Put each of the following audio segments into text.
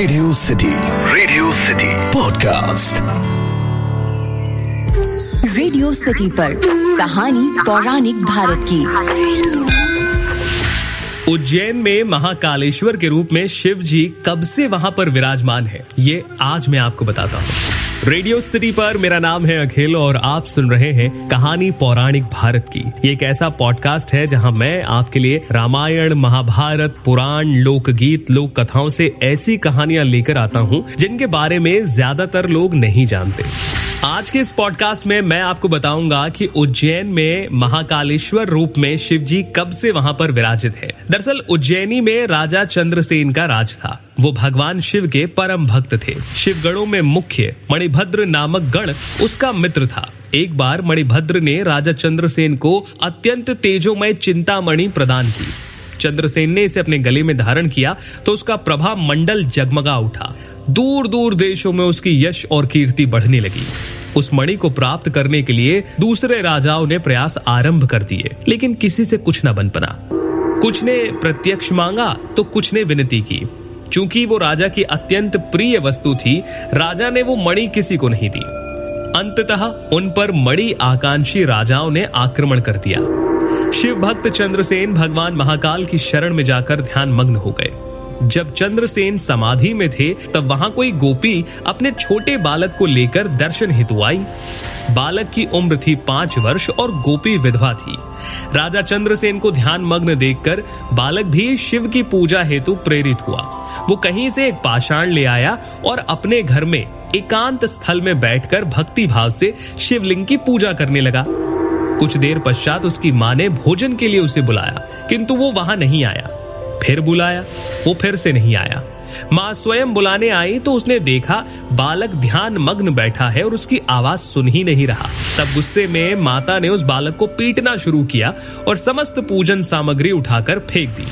Radio City Radio City podcast Radio City पर कहानी पौराणिक भारत की। उज्जैन में महाकालेश्वर के रूप में शिव जी कब से वहाँ पर विराजमान है ये आज मैं आपको बताता हूँ। रेडियो सिटी पर मेरा नाम है अखिल और आप सुन रहे हैं कहानी पौराणिक भारत की। ये एक ऐसा पॉडकास्ट है जहाँ मैं आपके लिए रामायण, महाभारत, पुराण, लोकगीत लोक कथाओं से ऐसी कहानियाँ लेकर आता हूँ, जिनके बारे में ज़्यादातर लोग नहीं जानते। आज के इस पॉडकास्ट में मैं आपको बताऊँगा कि उज्जैन में महाकालेश्वर रूप में शिव जी कब से वहाँ पर विराजित है। दरअसल उज्जैनी में राजा चंद्रसेन का राज था। वो भगवान शिव के परम भक्त थे। शिवगणों में मुख्य मणिभद्र नामक गण उसका मित्र था। एक बार मणिभद्र ने राजा चंद्रसेन को अत्यंत तेजोमय चिंतामणि प्रदान की। चंद्रसेन ने इसे अपने गले में धारण किया तो उसका प्रभाव मंडल जगमगा उठा। दूर दूर देशों में उसकी यश और कीर्ति बढ़ने लगी। उस मणि को प्राप्त करने के लिए दूसरे राजाओं ने प्रयास आरंभ कर दिए, लेकिन किसी से कुछ न बन पना कुछ ने प्रत्यक्ष मांगा तो कुछ ने विनती की। चूँकि वो राजा की अत्यंत प्रिय वस्तु थी, राजा ने वो मणि किसी को नहीं दी। अंततः उन पर मणि आकांक्षी राजाओं ने आक्रमण कर दिया। शिव भक्त चंद्रसेन भगवान महाकाल की शरण में जाकर ध्यान मग्न हो गए। जब चंद्रसेन समाधि में थे, तब वहाँ कोई गोपी अपने छोटे बालक को लेकर दर्शन हेतु आई। बालक की उम्र थी पाँच वर्ष और गोपी विधवा थी। राजा चंद्रसेन को ध्यान मग्न देखकर बालक भी शिव की पूजा हेतु प्रेरित हुआ। वो कहीं से एक पाषाण ले आया और अपने घर में एकांत स्थल में बैठकर भक्ति भाव से शिवलिंग की पूजा करने लगा। कुछ देर पश्चात उसकी माँ ने भोजन के लिए उसे बुलाया, किंतु वो वहाँ नहीं आया। फिर बुलाया, वो फिर से नहीं आया। माँ स्वयं बुलाने आई तो उसने देखा बालक ध्यान मग्न बैठा है और उसकी आवाज़ सुन ही नहीं रहा। तब गुस्से में माता ने उस बालक को पीटना शुरू किया और समस्त पूजन सामग्री उठाकर फेंक दी।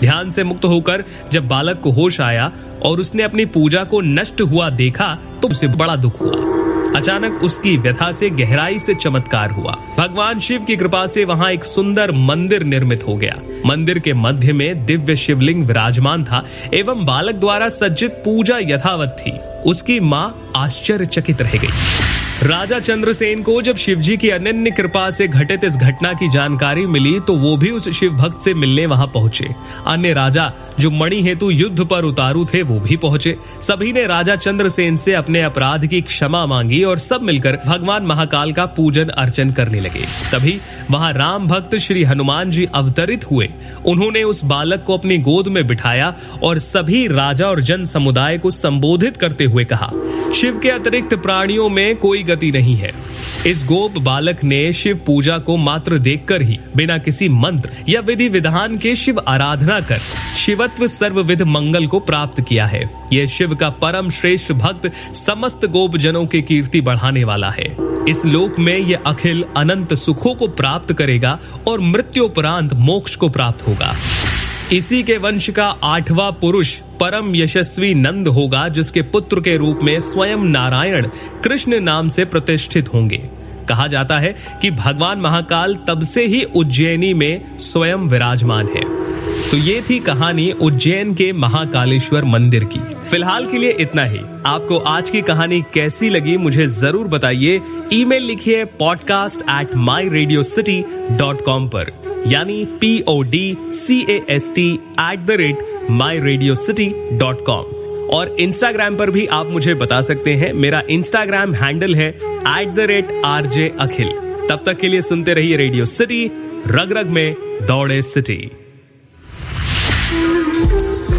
ध्यान से मुक्त होकर जब बालक को होश आया और उसने अपनी पूजा को नष्ट हुआ देखा तो उसे बड़ा दुख हुआ। अचानक उसकी व्यथा से गहराई से चमत्कार हुआ। भगवान शिव की कृपा से वहाँ एक सुंदर मंदिर निर्मित हो गया। मंदिर के मध्य में दिव्य शिवलिंग विराजमान था एवं बालक द्वारा सज्जित पूजा यथावत थी। उसकी माँ आश्चर्यचकित रह गई। राजा चंद्रसेन को जब शिवजी की अनन्य कृपा से घटित इस घटना की जानकारी मिली तो वो भी उस शिव भक्त से मिलने वहाँ पहुँचे। अन्य राजा जो मणि हेतु युद्ध पर उतारू थे, वो भी पहुँचे। सभी ने राजा चंद्रसेन से अपने अपराध की क्षमा मांगी और सब मिलकर भगवान महाकाल का पूजन अर्चन करने लगे। तभी वहाँ राम भक्त श्री हनुमान जी अवतरित हुए। उन्होंने उस बालक को अपनी गोद में बिठाया और सभी राजा और जन समुदाय को संबोधित करते हुए कहा, शिव के अतिरिक्त प्राणियों में कोई गति नहीं है। इस गोप बालक ने शिव पूजा को मात्र देखकर ही बिना किसी मंत्र या विधि विधान के शिव आराधना कर शिवत्व सर्वविध मंगल को प्राप्त किया है। यह शिव का परम श्रेष्ठ भक्त समस्त गोप जनों की कीर्ति बढ़ाने वाला है। इस लोक में यह अखिल अनंत सुखों को प्राप्त करेगा और मृत्युपरांत मोक्ष को प्राप्त होगा। इसी के वंश का आठवा पुरुष परम यशस्वी नंद होगा, जिसके पुत्र के रूप में स्वयं नारायण कृष्ण नाम से प्रतिष्ठित होंगे। कहा जाता है कि भगवान महाकाल तब से ही उज्जैनी में स्वयं विराजमान है। तो ये थी कहानी उज्जैन के महाकालेश्वर मंदिर की। फ़िलहाल के लिए इतना ही। आपको आज की कहानी कैसी लगी मुझे ज़रूर बताइए। ईमेल लिखिए podcast at my Radio City dot com पर। यानी P O D C A S T at the rate my Radio City dot com और इंस्टाग्राम पर भी आप मुझे बता सकते हैं। मेरा इंस्टाग्राम हैंडल है at the rate R J Akhil तब तक के लिए सुनते रहिए रेडियो सिटी रग रग में दौड़े सिटी